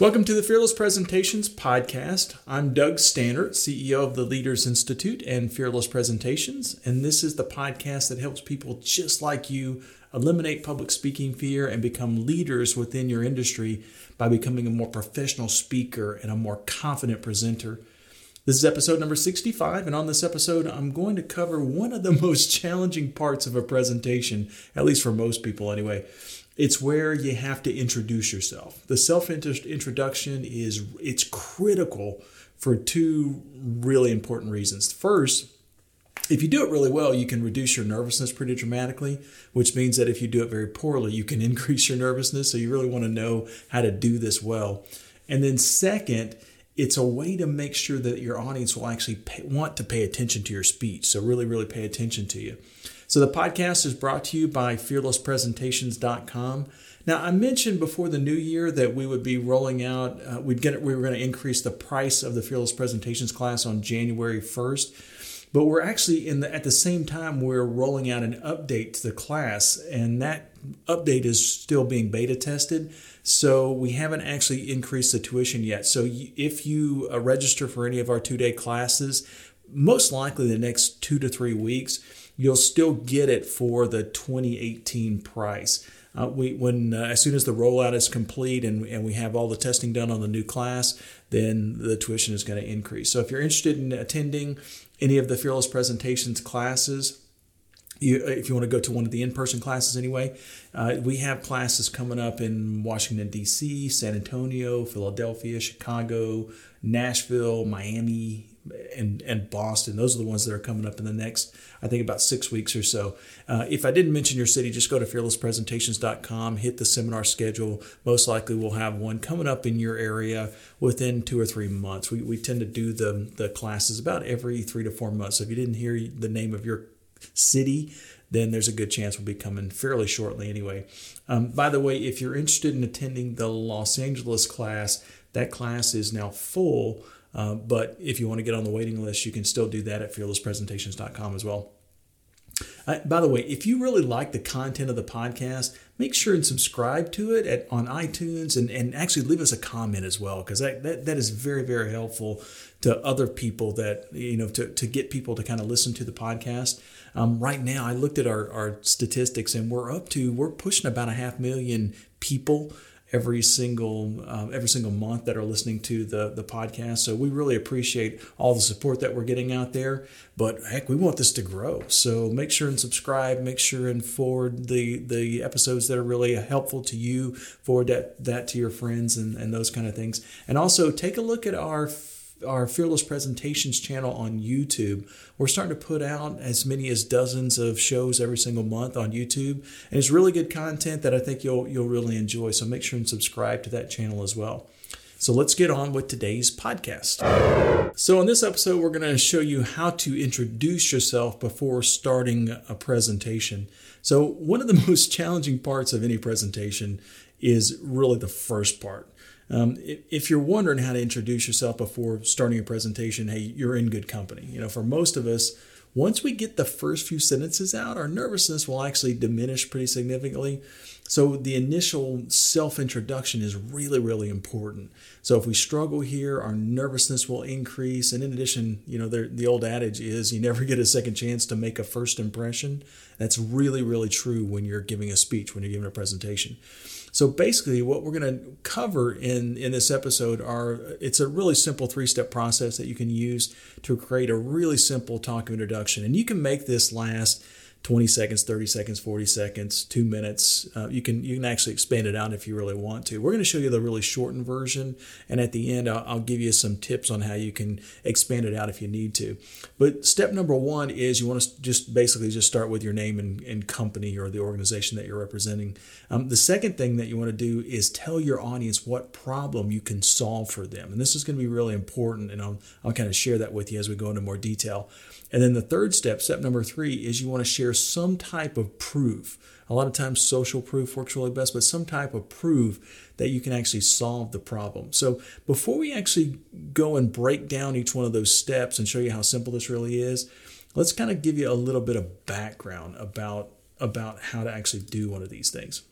Welcome to the Fearless Presentations podcast. I'm Doug Stannard, CEO of the Leaders Institute and Fearless Presentations, and this is the podcast that helps people just like you eliminate public speaking fear and become leaders within your industry by becoming a more professional speaker and a more confident presenter. This is episode number 65, and on this episode, I'm going to cover one of the most challenging parts of a presentation, at least for most people anyway. It's where you have to introduce yourself. The self introduction is it's critical for two really important reasons. First, if you do it really well, you can reduce your nervousness pretty dramatically, which means that if you do it very poorly, you can increase your nervousness. So you really want to know how to do this well. And then, second, it's a way to make sure that your audience will actually pay, want to pay attention to your speech. So, really, really pay attention to you. So the podcast is brought to you by fearlesspresentations.com. Now, I mentioned before the new year that we would be rolling out, uh, we'd get, we were going to increase the price of the Fearless Presentations class on January 1st. But we're actually in the, at the same time we're rolling out an update to the class, and that update is still being beta tested. So we haven't actually increased the tuition yet. So if you uh, register for any of our two day classes, most likely the next two to three weeks, you'll still get it for the 2018 price. Uh, we when uh, as soon as the rollout is complete and, and we have all the testing done on the new class, then the tuition is going to increase. So if you're interested in attending any of the Fearless Presentations classes, you, if you want to go to one of the in-person classes anyway, uh, we have classes coming up in Washington D.C., San Antonio, Philadelphia, Chicago, Nashville, Miami, and and Boston. Those are the ones that are coming up in the next, I think, about six weeks or so. Uh, if I didn't mention your city, just go to fearlesspresentations.com, hit the seminar schedule. Most likely, we'll have one coming up in your area within two or three months. We, we tend to do the the classes about every three to four months. So if you didn't hear the name of your city, then there's a good chance we'll be coming fairly shortly anyway. Um, by the way, if you're interested in attending the Los Angeles class, that class is now full. Uh, but if you want to get on the waiting list, you can still do that at fearlesspresentations.com as well. Uh, by the way, if you really like the content of the podcast, make sure and subscribe to it at, on iTunes and, and actually leave us a comment as well, because that, that, that is very, very helpful to other people that, you know, to, to get people to kind of listen to the podcast. Um, right now, I looked at our, our statistics and we're up to, we're pushing about a half million people every single um, every single month that are listening to the the podcast. So we really appreciate all the support that we're getting out there. But heck, we want this to grow. So make sure and subscribe. Make sure and forward the the episodes that are really helpful to you. Forward that that to your friends and and those kind of things. And also take a look at our our Fearless Presentations channel on YouTube. We're starting to put out as many as dozens of shows every single month on YouTube, and it's really good content that I think you'll you'll really enjoy. So make sure and subscribe to that channel as well. So let's get on with today's podcast. So, in this episode, we're going to show you how to introduce yourself before starting a presentation. So, one of the most challenging parts of any presentation is really the first part. Um, if you're wondering how to introduce yourself before starting a presentation, hey, you're in good company. You know, for most of us, once we get the first few sentences out, our nervousness will actually diminish pretty significantly. So the initial self introduction is really, really important. So if we struggle here, our nervousness will increase. And in addition, you know, the old adage is you never get a second chance to make a first impression. That's really, really true when you're giving a speech, when you're giving a presentation. So basically, what we're going to cover in, in this episode are it's a really simple three step process that you can use to create a really simple talk introduction. And you can make this last 20 seconds, 30 seconds, 40 seconds, two minutes. Uh, you can you can actually expand it out if you really want to. We're going to show you the really shortened version, and at the end, I'll, I'll give you some tips on how you can expand it out if you need to. But step number one is you want to just basically just start with your name and, and company or the organization that you're representing. Um, the second thing that you want to do is tell your audience what problem you can solve for them, and this is going to be really important. And I'll I'll kind of share that with you as we go into more detail. And then the third step, step number three, is you want to share some type of proof. A lot of times, social proof works really best, but some type of proof that you can actually solve the problem. So, before we actually go and break down each one of those steps and show you how simple this really is, let's kind of give you a little bit of background about, about how to actually do one of these things.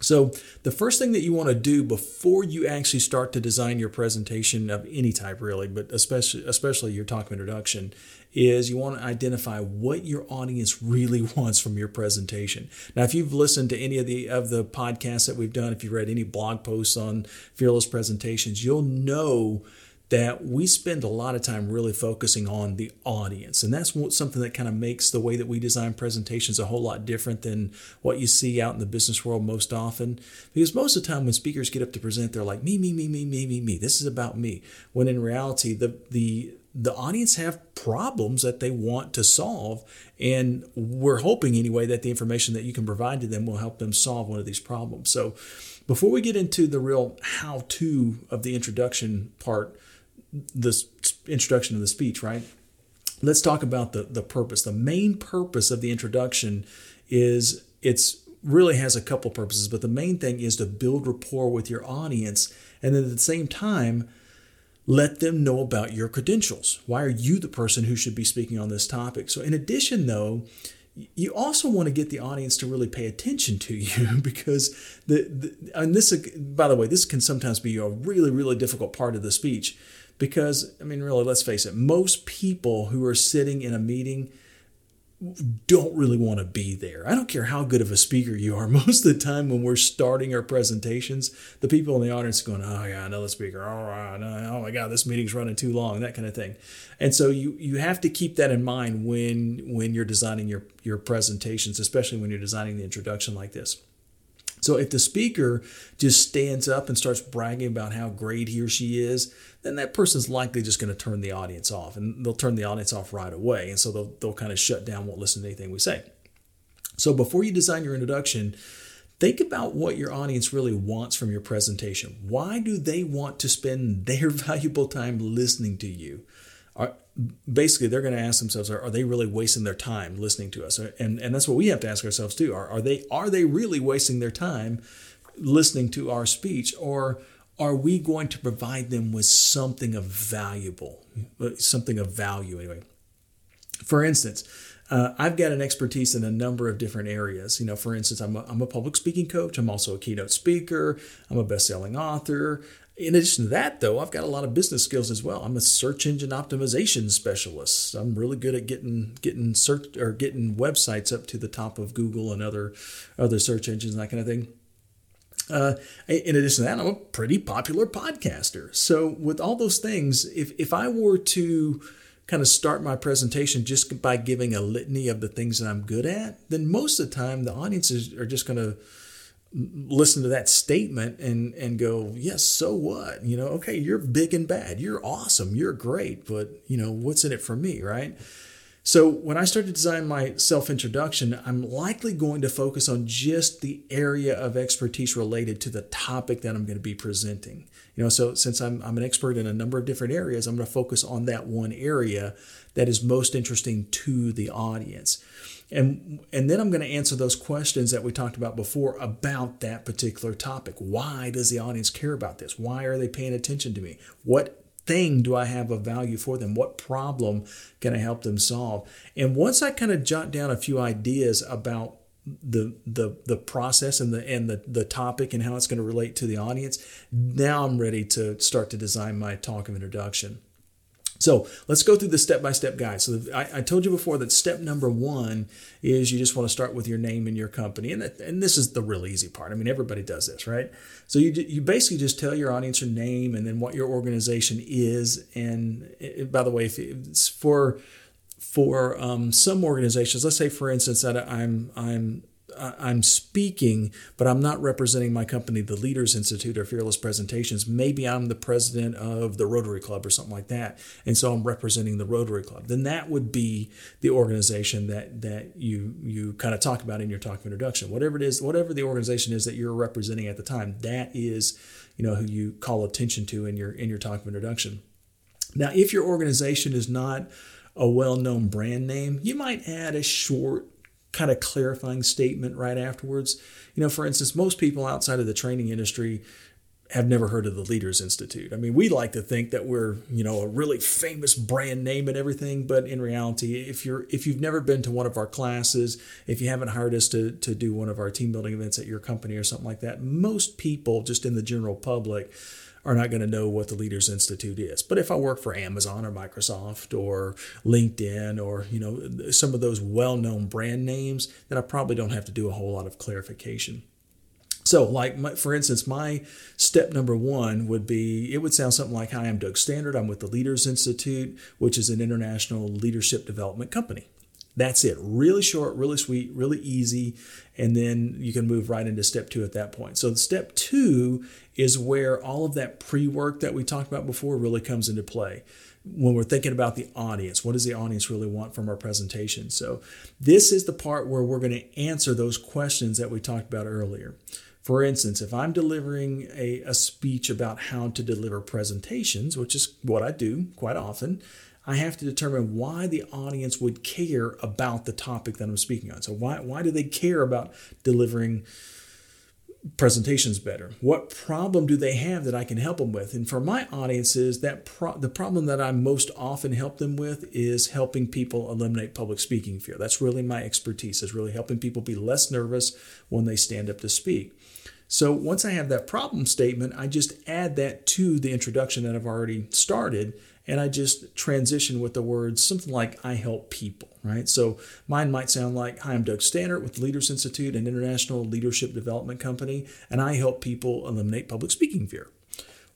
So, the first thing that you want to do before you actually start to design your presentation of any type, really, but especially especially your talk introduction, is you want to identify what your audience really wants from your presentation. Now, if you've listened to any of the of the podcasts that we've done, if you've read any blog posts on fearless presentations, you'll know that we spend a lot of time really focusing on the audience. And that's something that kind of makes the way that we design presentations a whole lot different than what you see out in the business world most often. Because most of the time when speakers get up to present, they're like, me, me, me, me, me, me, me. This is about me. When in reality, the, the, the audience have problems that they want to solve and we're hoping anyway that the information that you can provide to them will help them solve one of these problems so before we get into the real how to of the introduction part the introduction of the speech, right? Let's talk about the, the purpose. The main purpose of the introduction is it's really has a couple purposes, but the main thing is to build rapport with your audience and then at the same time let them know about your credentials. Why are you the person who should be speaking on this topic? So in addition though, you also want to get the audience to really pay attention to you because the, the and this by the way this can sometimes be a really really difficult part of the speech because, I mean, really, let's face it, most people who are sitting in a meeting don't really want to be there. I don't care how good of a speaker you are. Most of the time, when we're starting our presentations, the people in the audience are going, "Oh yeah, another speaker. Oh, oh my God, this meeting's running too long." That kind of thing. And so you you have to keep that in mind when when you're designing your your presentations, especially when you're designing the introduction like this. So if the speaker just stands up and starts bragging about how great he or she is, then that person's likely just going to turn the audience off and they'll turn the audience off right away. And so they'll, they'll kind of shut down, won't listen to anything we say. So before you design your introduction, think about what your audience really wants from your presentation. Why do they want to spend their valuable time listening to you? Are, basically, they're going to ask themselves, are, are, they really wasting their time listening to us? And, and that's what we have to ask ourselves too. Are, are, they, are they really wasting their time listening to our speech? Or are we going to provide them with something of valuable, something of value anyway? For instance, uh, I've got an expertise in a number of different areas. You know, for instance, I'm a, I'm a public speaking coach. I'm also a keynote speaker. I'm a best-selling author. In addition to that, though, I've got a lot of business skills as well. I'm a search engine optimization specialist. I'm really good at getting getting search or getting websites up to the top of Google and other other search engines and that kind of thing. Uh, in addition to that, I'm a pretty popular podcaster. So, with all those things, if, if I were to kind of start my presentation just by giving a litany of the things that I'm good at, then most of the time the audiences are just going to listen to that statement and and go yes so what? You know okay you're big and bad. You're awesome. You're great but you know what's in it for me? Right? So when I start to design my self introduction, I'm likely going to focus on just the area of expertise related to the topic that I'm going to be presenting. You know, so since I'm, I'm an expert in a number of different areas, I'm going to focus on that one area that is most interesting to the audience. And, and then I'm going to answer those questions that we talked about before about that particular topic. Why does the audience care about this? Why are they paying attention to me? What thing do I have of value for them? What problem can I help them solve? And once I kind of jot down a few ideas about the the the process and the and the the topic and how it's going to relate to the audience, now I'm ready to start to design my talk of introduction. So let's go through the step by step guide. So I, I, told you before that step number one is you just want to start with your name and your company, and that, and this is the real easy part. I mean, everybody does this, right? So you you basically just tell your audience your name and then what your organization is. And it, by the way, if it's for for um, some organizations, let's say for instance that I'm I'm I'm speaking, but I'm not representing my company, the Leaders Institute or Fearless Presentations. Maybe I'm the president of the Rotary Club or something like that, and so I'm representing the Rotary Club. Then that would be the organization that that you you kind of talk about in your talk of introduction. Whatever it is, whatever the organization is that you're representing at the time, that is you know who you call attention to in your in your talk of introduction. Now, if your organization is not a well-known brand name, you might add a short kind of clarifying statement right afterwards. You know, for instance, most people outside of the training industry have never heard of the Leaders Institute. I mean, we like to think that we're, you know, a really famous brand name and everything, but in reality, if you're if you've never been to one of our classes, if you haven't hired us to to do one of our team building events at your company or something like that, most people just in the general public are not going to know what the Leaders Institute is. But if I work for Amazon or Microsoft or LinkedIn or you know some of those well-known brand names, then I probably don't have to do a whole lot of clarification. So, like my, for instance, my step number one would be it would sound something like, "Hi, I'm Doug Stannard. I'm with the Leaders Institute, which is an international leadership development company." That's it. Really short, really sweet, really easy. And then you can move right into step two at that point. So, step two is where all of that pre work that we talked about before really comes into play. When we're thinking about the audience, what does the audience really want from our presentation? So, this is the part where we're going to answer those questions that we talked about earlier. For instance, if I'm delivering a, a speech about how to deliver presentations, which is what I do quite often, I have to determine why the audience would care about the topic that I'm speaking on. So why why do they care about delivering presentations better? What problem do they have that I can help them with? And for my audiences, that pro- the problem that I most often help them with is helping people eliminate public speaking fear. That's really my expertise. Is really helping people be less nervous when they stand up to speak. So once I have that problem statement, I just add that to the introduction that I've already started and I just transition with the words something like I help people, right? So mine might sound like Hi, I'm Doug Stannard with Leaders Institute, an international leadership development company, and I help people eliminate public speaking fear.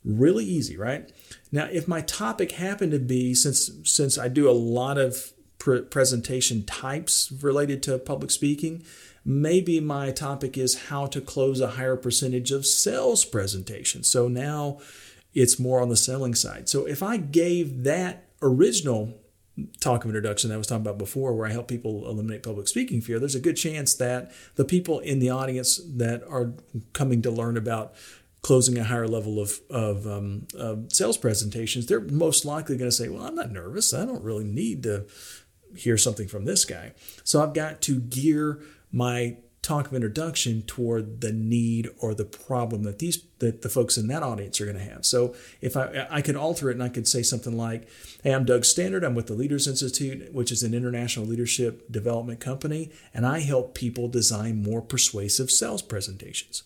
Really easy, right? Now, if my topic happened to be since since I do a lot of presentation types related to public speaking, maybe my topic is how to close a higher percentage of sales presentations. So now it's more on the selling side. So if I gave that original talk of introduction that I was talking about before, where I help people eliminate public speaking fear, there's a good chance that the people in the audience that are coming to learn about closing a higher level of, of um, uh, sales presentations, they're most likely going to say, Well, I'm not nervous. I don't really need to hear something from this guy. So I've got to gear my talk of introduction toward the need or the problem that these that the folks in that audience are going to have. So if I I could alter it and I could say something like, "Hey, I'm Doug Stannard. I'm with the Leaders Institute, which is an international leadership development company, and I help people design more persuasive sales presentations."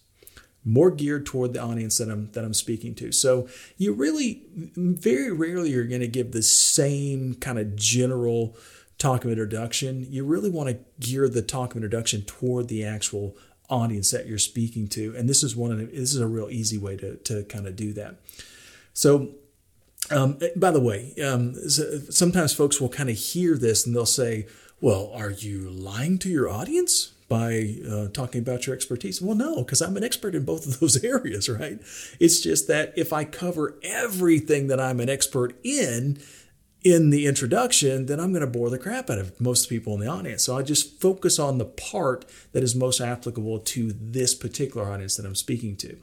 More geared toward the audience that I'm that I'm speaking to. So you really very rarely are going to give the same kind of general talk of introduction, you really want to gear the talk of introduction toward the actual audience that you're speaking to. And this is one of the, this is a real easy way to, to kind of do that. So, um, by the way, um, sometimes folks will kind of hear this and they'll say, well, are you lying to your audience? by uh, talking about your expertise? Well, no, because I'm an expert in both of those areas, right? It's just that if I cover everything that I'm an expert in, in the introduction, then I'm going to bore the crap out of most people in the audience. So I just focus on the part that is most applicable to this particular audience that I'm speaking to.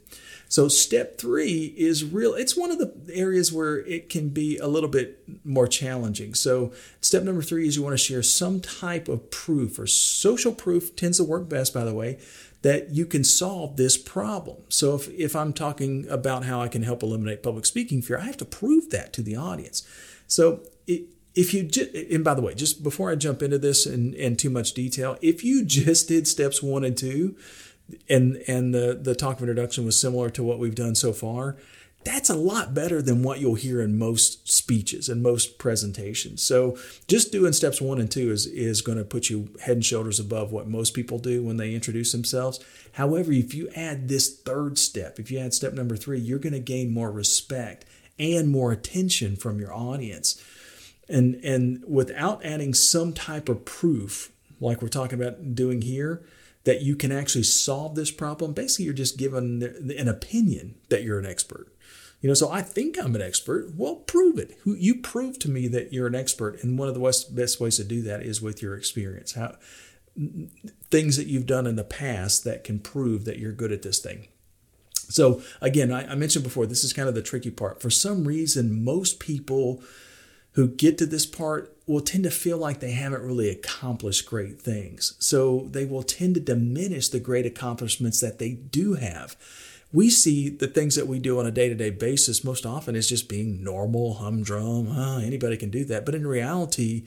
So step three is real. It's one of the areas where it can be a little bit more challenging. So step number three is you want to share some type of proof or social proof tends to work best, by the way, that you can solve this problem. So if, if I'm talking about how I can help eliminate public speaking fear, I have to prove that to the audience. So if you just, and by the way, just before I jump into this in, in too much detail, if you just did steps one and two, and and the the talk of introduction was similar to what we've done so far, that's a lot better than what you'll hear in most speeches and most presentations. So just doing steps one and two is is going to put you head and shoulders above what most people do when they introduce themselves. However, if you add this third step, if you add step number three, you're going to gain more respect and more attention from your audience. And, and without adding some type of proof, like we're talking about doing here, that you can actually solve this problem, basically you're just given an opinion that you're an expert. You know, so I think I'm an expert. Well, prove it. You prove to me that you're an expert, and one of the best, best ways to do that is with your experience. How things that you've done in the past that can prove that you're good at this thing. So again, I, I mentioned before, this is kind of the tricky part. For some reason, most people who get to this part will tend to feel like they haven't really accomplished great things. So they will tend to diminish the great accomplishments that they do have. We see the things that we do on a day to day basis most often as just being normal, humdrum. Huh, anybody can do that. But in reality,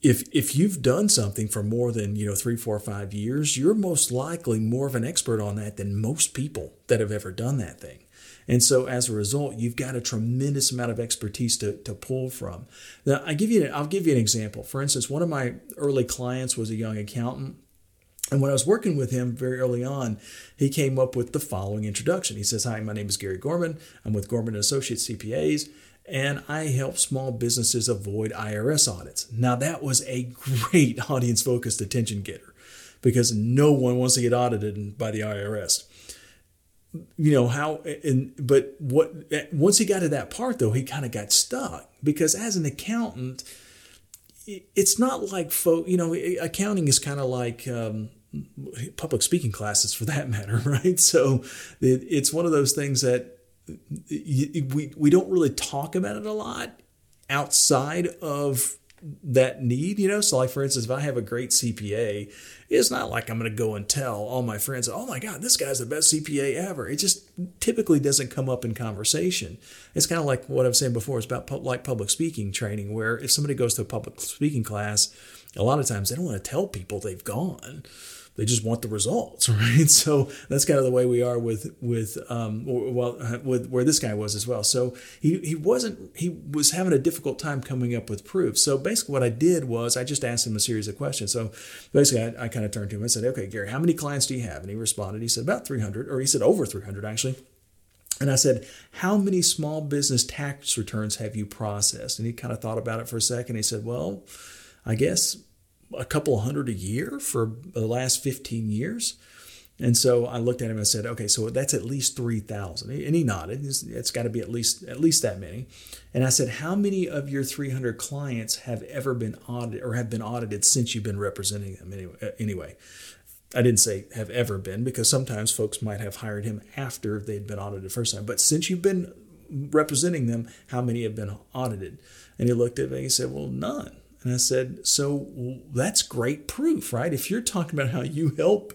if if you've done something for more than you know three four five years you're most likely more of an expert on that than most people that have ever done that thing and so as a result you've got a tremendous amount of expertise to, to pull from now i give you i'll give you an example for instance one of my early clients was a young accountant and when I was working with him very early on, he came up with the following introduction. He says, Hi, my name is Gary Gorman. I'm with Gorman and Associates CPAs and I help small businesses avoid IRS audits. Now, that was a great audience focused attention getter because no one wants to get audited by the IRS. You know how, and but what once he got to that part though, he kind of got stuck because as an accountant, it's not like folk. You know, accounting is kind of like um, public speaking classes for that matter, right? So it, it's one of those things that we, we don't really talk about it a lot outside of that need, you know. So, like for instance, if I have a great CPA, it's not like I'm going to go and tell all my friends, "Oh my God, this guy's the best CPA ever." It just typically doesn't come up in conversation. It's kind of like what I was saying before. It's about like public speaking training, where if somebody goes to a public speaking class, a lot of times they don't want to tell people they've gone they just want the results, right? So that's kind of the way we are with with um, well uh, with where this guy was as well. So he he wasn't he was having a difficult time coming up with proof. So basically, what I did was I just asked him a series of questions. So basically, I, I kind of turned to him and said, "Okay, Gary, how many clients do you have?" And he responded. He said about 300, or he said over 300 actually. And I said, How many small business tax returns have you processed? And he kind of thought about it for a second. He said, Well, I guess a couple hundred a year for the last 15 years. And so I looked at him and said, okay, so that's at least 3,000. And he nodded. it's, it's got to be at least at least that many. And I said, how many of your 300 clients have ever been audited or have been audited since you've been representing them anyway? Anyway, I didn't say have ever been because sometimes folks might have hired him after they'd been audited the first time. But since you've been representing them, how many have been audited? And he looked at me and he said, well, none. And I said, So that's great proof, right? If you're talking about how you help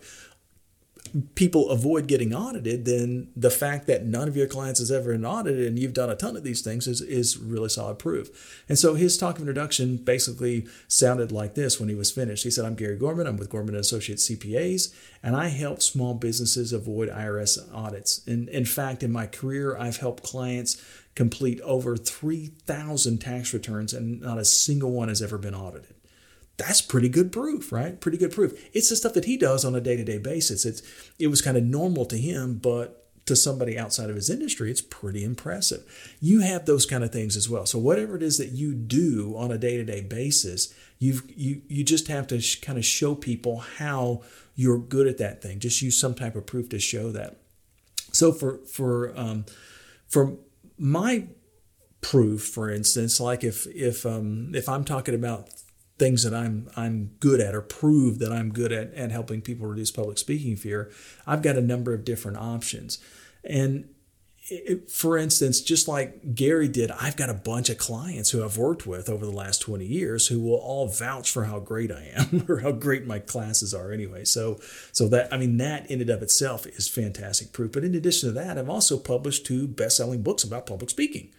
people avoid getting audited, then the fact that none of your clients has ever been audited and you've done a ton of these things is, is really solid proof. And so his talk of introduction basically sounded like this when he was finished. He said, I'm Gary Gorman. I'm with Gorman Associates CPAs, and I help small businesses avoid IRS audits. And in fact, in my career, I've helped clients complete over 3,000 tax returns and not a single one has ever been audited. That's pretty good proof, right? Pretty good proof. It's the stuff that he does on a day-to-day basis. It's it was kind of normal to him, but to somebody outside of his industry, it's pretty impressive. You have those kind of things as well. So whatever it is that you do on a day-to-day basis, you've you you just have to sh- kind of show people how you're good at that thing. Just use some type of proof to show that. So for for um, for my proof, for instance, like if if um, if I'm talking about things that I'm I'm good at or prove that I'm good at at helping people reduce public speaking fear, I've got a number of different options. And it, for instance, just like Gary did, I've got a bunch of clients who I've worked with over the last 20 years who will all vouch for how great I am or how great my classes are anyway. So so that I mean that in and of itself is fantastic proof. But in addition to that, I've also published two best-selling books about public speaking.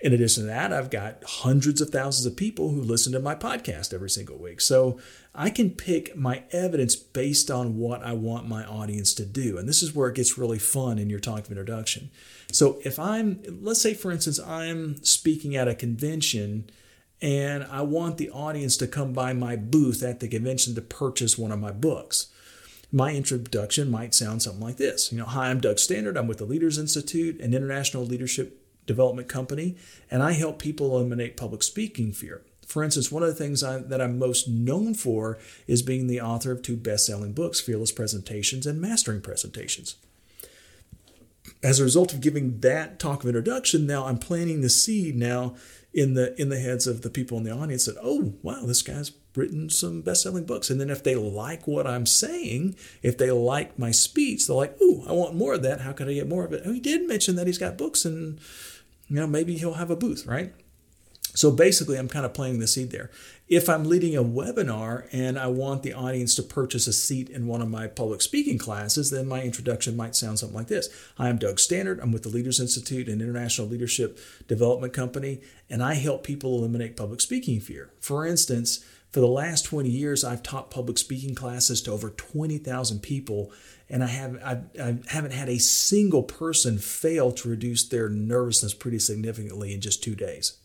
In addition to that, I've got hundreds of thousands of people who listen to my podcast every single week. So I can pick my evidence based on what I want my audience to do. And this is where it gets really fun in your talk of introduction. So if I'm, let's say, for instance, I'm speaking at a convention and I want the audience to come by my booth at the convention to purchase one of my books. My introduction might sound something like this. You know, hi, I'm Doug Stannard. I'm with the Leaders Institute, an international leadership Development Company, and I help people eliminate public speaking fear. For instance, one of the things I, that I'm most known for is being the author of two best selling books, Fearless Presentations and Mastering Presentations. As a result of giving that talk of introduction, now I'm planting the seed now in the in the heads of the people in the audience that, oh wow, this guy's written some best-selling books. And then if they like what I'm saying, if they like my speech, they're like, oh, I want more of that. How can I get more of it? Oh, he did mention that he's got books and you know, maybe he'll have a booth, right? So basically, I'm kind of planting the seed there. If I'm leading a webinar and I want the audience to purchase a seat in one of my public speaking classes, then my introduction might sound something like this Hi, I'm Doug Stannard. I'm with the Leaders Institute, an international leadership development company, and I help people eliminate public speaking fear. For instance, for the last 20 years, I've taught public speaking classes to over 20,000 people, and I, have, I, I haven't had a single person fail to reduce their nervousness pretty significantly in just two days.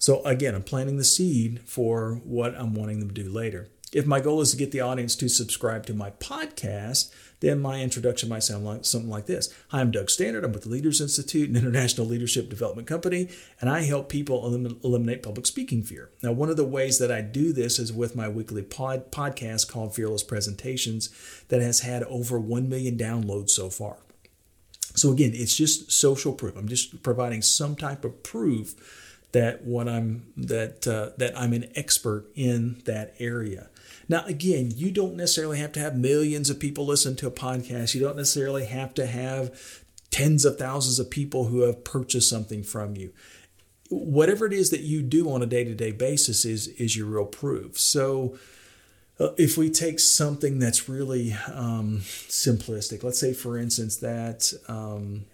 So, again, I'm planting the seed for what I'm wanting them to do later. If my goal is to get the audience to subscribe to my podcast, then my introduction might sound like something like this Hi, I'm Doug Stannard. I'm with the Leaders Institute, an international leadership development company, and I help people elim- eliminate public speaking fear. Now, one of the ways that I do this is with my weekly pod- podcast called Fearless Presentations that has had over 1 million downloads so far. So, again, it's just social proof. I'm just providing some type of proof that what I'm that uh, that I'm an expert in that area. Now, again, you don't necessarily have to have millions of people listen to a podcast. You don't necessarily have to have tens of thousands of people who have purchased something from you. Whatever it is that you do on a day to day basis is, is your real proof. So, uh, if we take something that's really um, simplistic, let's say, for instance, that um,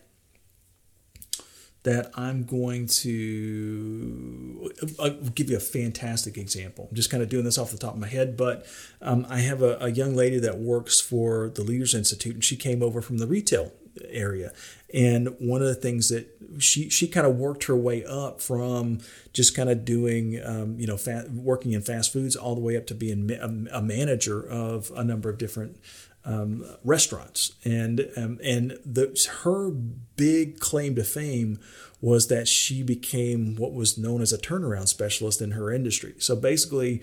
that I'm going to I'll give you a fantastic example. I'm just kind of doing this off the top of my head, but um, I have a, a, young lady that works for the Leaders Institute, and she came over from the retail area. And one of the things that she she kind of worked her way up from just kind of doing um, you know working in fast foods all the way up to being a manager of a number of different um, restaurants, and um, and the her big claim to fame was that she became what was known as a turnaround specialist in her industry. So basically,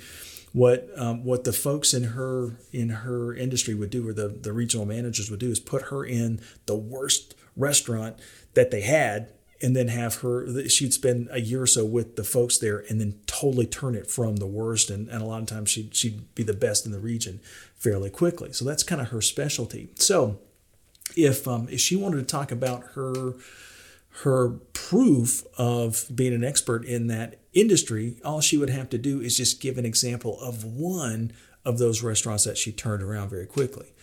what um, what the folks in her in her industry would do, or the the regional managers would do, is put her in the worst restaurant that they had and then have her she'd spend a year or so with the folks there and then totally turn it from the worst and, and a lot of times she'd, she'd be the best in the region fairly quickly. So that's kind of her specialty. So if um, if she wanted to talk about her her proof of being an expert in that industry all she would have to do is just give an example of one of those restaurants that she turned around very quickly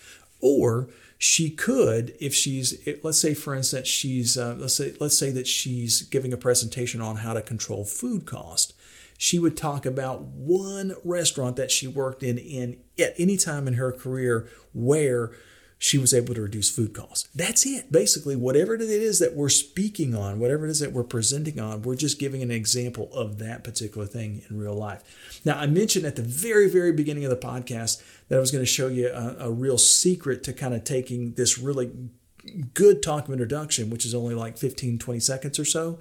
or she could if she's let's say for instance she's uh, let's say let's say that she's giving a presentation on how to control food cost she would talk about one restaurant that she worked in in at any time in her career where she was able to reduce food costs. That's it. Basically, whatever it is that we're speaking on, whatever it is that we're presenting on, we're just giving an example of that particular thing in real life. Now, I mentioned at the very, very beginning of the podcast that I was going to show you a, a real secret to kind of taking this really good talk of introduction, which is only like 15, 20 seconds or so,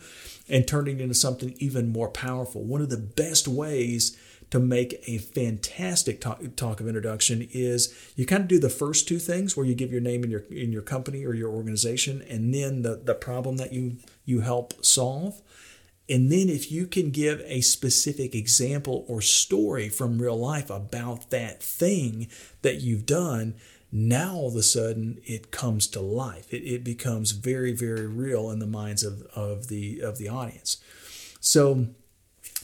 and turning it into something even more powerful. One of the best ways to make a fantastic talk, talk of introduction is you kind of do the first two things where you give your name in your in your company or your organization and then the, the problem that you you help solve. And then if you can give a specific example or story from real life about that thing that you've done now all of a sudden it comes to life. It, it becomes very very real in the minds of, of the of the audience. So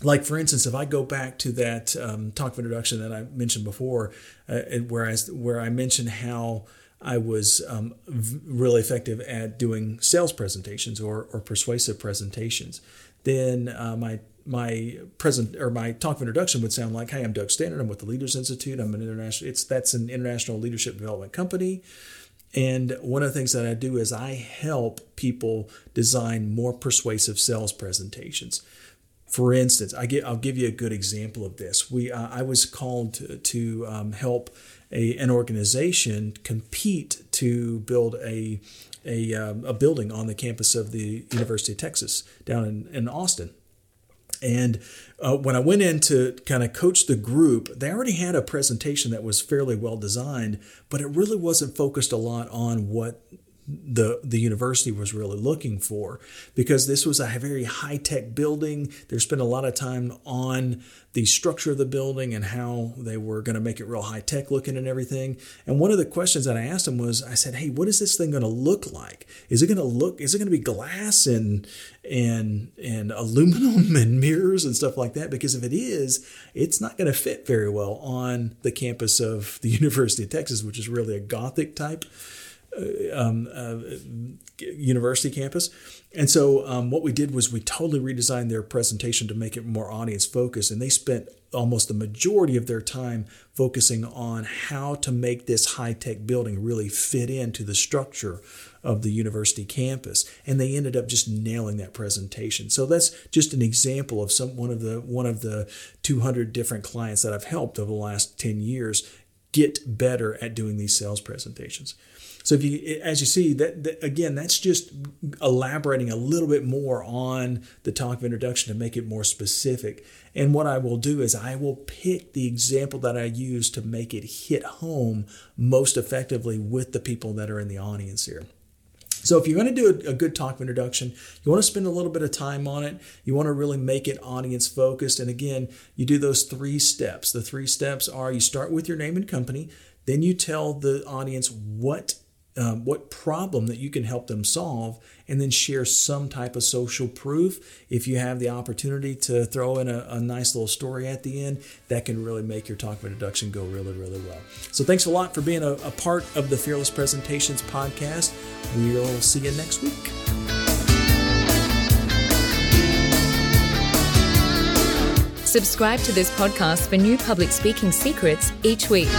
like for instance, if I go back to that um, talk of introduction that I mentioned before, uh, where I where I mentioned how I was um, really effective at doing sales presentations or, or persuasive presentations, then uh, my my present or my talk of introduction would sound like, "Hey, I'm Doug Stannard. I'm with the Leaders Institute. I'm an international. It's that's an international leadership development company." And one of the things that I do is I help people design more persuasive sales presentations. For instance, I get, I'll give you a good example of this. We, uh, I was called to, to um, help a, an organization compete to build a, a, um, a building on the campus of the University of Texas down in, in Austin. And uh, when I went in to kind of coach the group, they already had a presentation that was fairly well designed, but it really wasn't focused a lot on what the the university was really looking for because this was a very high tech building. They spent a lot of time on the structure of the building and how they were going to make it real high tech looking and everything. And one of the questions that I asked them was, I said, "Hey, what is this thing going to look like? Is it going to look? Is it going to be glass and and and aluminum and mirrors and stuff like that? Because if it is, it's not going to fit very well on the campus of the University of Texas, which is really a Gothic type." Uh, um, uh, university campus. And so um, what we did was we totally redesigned their presentation to make it more audience focused. And they spent almost the majority of their time focusing on how to make this high tech building really fit into the structure of the university campus and they ended up just nailing that presentation so that's just an example of some one of the one of the 200 different clients that I've helped over the last 10 years get better at doing these sales presentations so if you, as you see, that, that, again, that's just elaborating a little bit more on the talk of introduction to make it more specific. And what I will do is I will pick the example that I use to make it hit home most effectively with the people that are in the audience here. So if you're going to do a, a, good talk of introduction, you want to spend a little bit of time on it. You want to really make it audience focused. And again, you do those three steps. The three steps are you start with your name and company, then you tell the audience what um, what problem that you can help them solve, and then share some type of social proof. If you have the opportunity to throw in a, a, nice little story at the end, that can really make your talk of introduction go really, really well. So, thanks a lot for being a, a part of the Fearless Presentations podcast. We'll see you next week. Subscribe to this podcast for new public speaking secrets each week.